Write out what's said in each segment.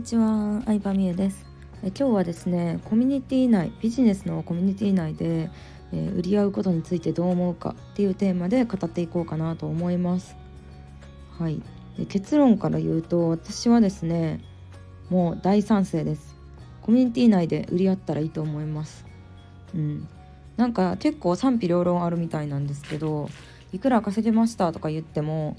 にちは、相葉美優ですえ。今日はですね、コミュニティ内、ビジネスのコミュニティ内で、えー、売り合うことについてどう思うかっていうテーマで語っていこうかなと思います。はい。で結論から言うと、私はですね、もう大賛成です。コミュニティ内で売り合ったらいいと思います。うん。なんか結構賛否両論あるみたいなんですけど、いくら稼げましたとか言っても、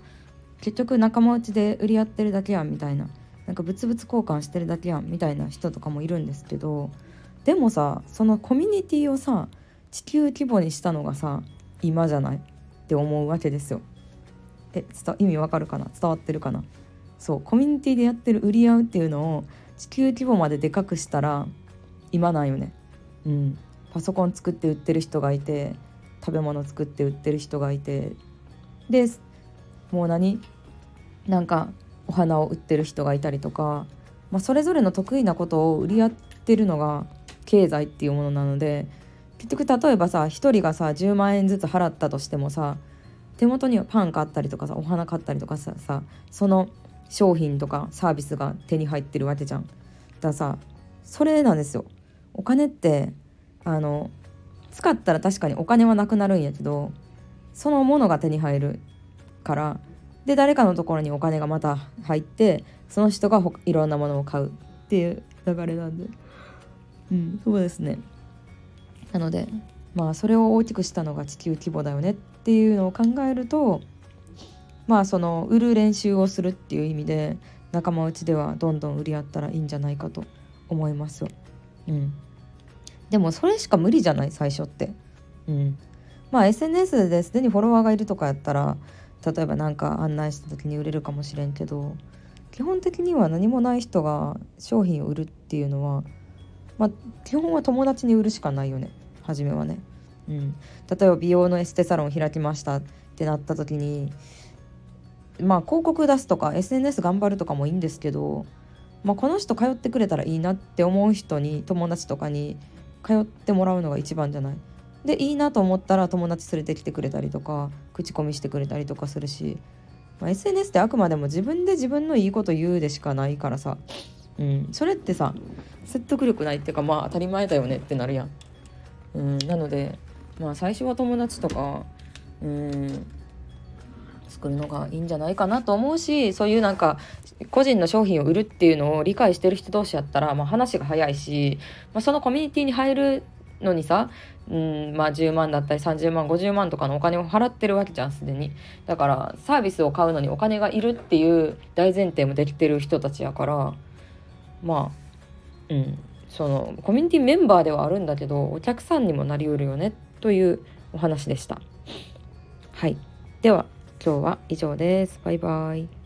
結局仲間内で売り合ってるだけやんみたいななんか物々交換してるだけやんみたいな人とかもいるんですけどでもさそのコミュニティをさ地球規模にしたのがさ今じゃない？って思うわけですよ。え伝意味わかるかな？伝わってるかな？そうコミュニティでやってる売り合うっていうのを地球規模まででかくしたら今なんよね。うん、パソコン作って売ってる人がいて食べ物作って売ってる人がいて。でもう何？なんかお花を売ってる人がいたりとか、まあ、それぞれの得意なことを売り合ってるのが経済っていうものなので結局例えばさ1人がさ10万円ずつ払ったとしてもさ手元にはパン買ったりとかさお花買ったりとかささその商品とかサービスが手に入ってるわけじゃん。だからさそれなんですよ。お金ってあの使ったら確かにお金はなくなるんやけどそのものが手に入るからで誰かのところにお金がまた入ってその人がいろんなものを買うっていう流れなんで。うんそうですね。なのでまあそれを大きくしたのが地球規模だよねっていうのを考えるとまあその売る練習をするっていう意味で仲間内ではどんどん売り合ったらいいんじゃないかと思いますよ。うん、でもそれしか無理じゃない？最初って。うん、まあ SNS ですでにフォロワーがいるとかやったら例えば何か案内した時に売れるかもしれんけど基本的には何もない人が商品を売るっていうのはまあ基本は友達に売るしかないよね。初めはね。うん、例えば美容のエステサロン開きましたってなった時にまあ広告出すとか SNS 頑張るとかもいいんですけど、まあ、この人通ってくれたらいいなって思う人に友達とかに通ってもらうのが一番じゃない？でいいなと思ったら友達連れてきてくれたりとか口コミしてくれたりとかするし、まあ、SNS ってあくまでも自分で自分のいいこと言うでしかないからさ、うん、それってさ説得力ないっていうかまあ当たり前だよねってなるやん。うん、なのでまあ最初は友達とかうん作るのがいいんじゃないかなと思うしそういうなんか個人の商品を売るっていうのを理解してる人同士やったら、まあ、話が早いし、まあ、そのコミュニティに入るのにさうんまあ10万だったり30万50万とかのお金を払ってるわけじゃんすでに。だからサービスを買うのにお金がいるっていう大前提もできてる人たちやからまあうんそのコミュニティメンバーではあるんだけどお客さんにもなりうるよねというお話でした。はい。では今日は以上です。バイバイ。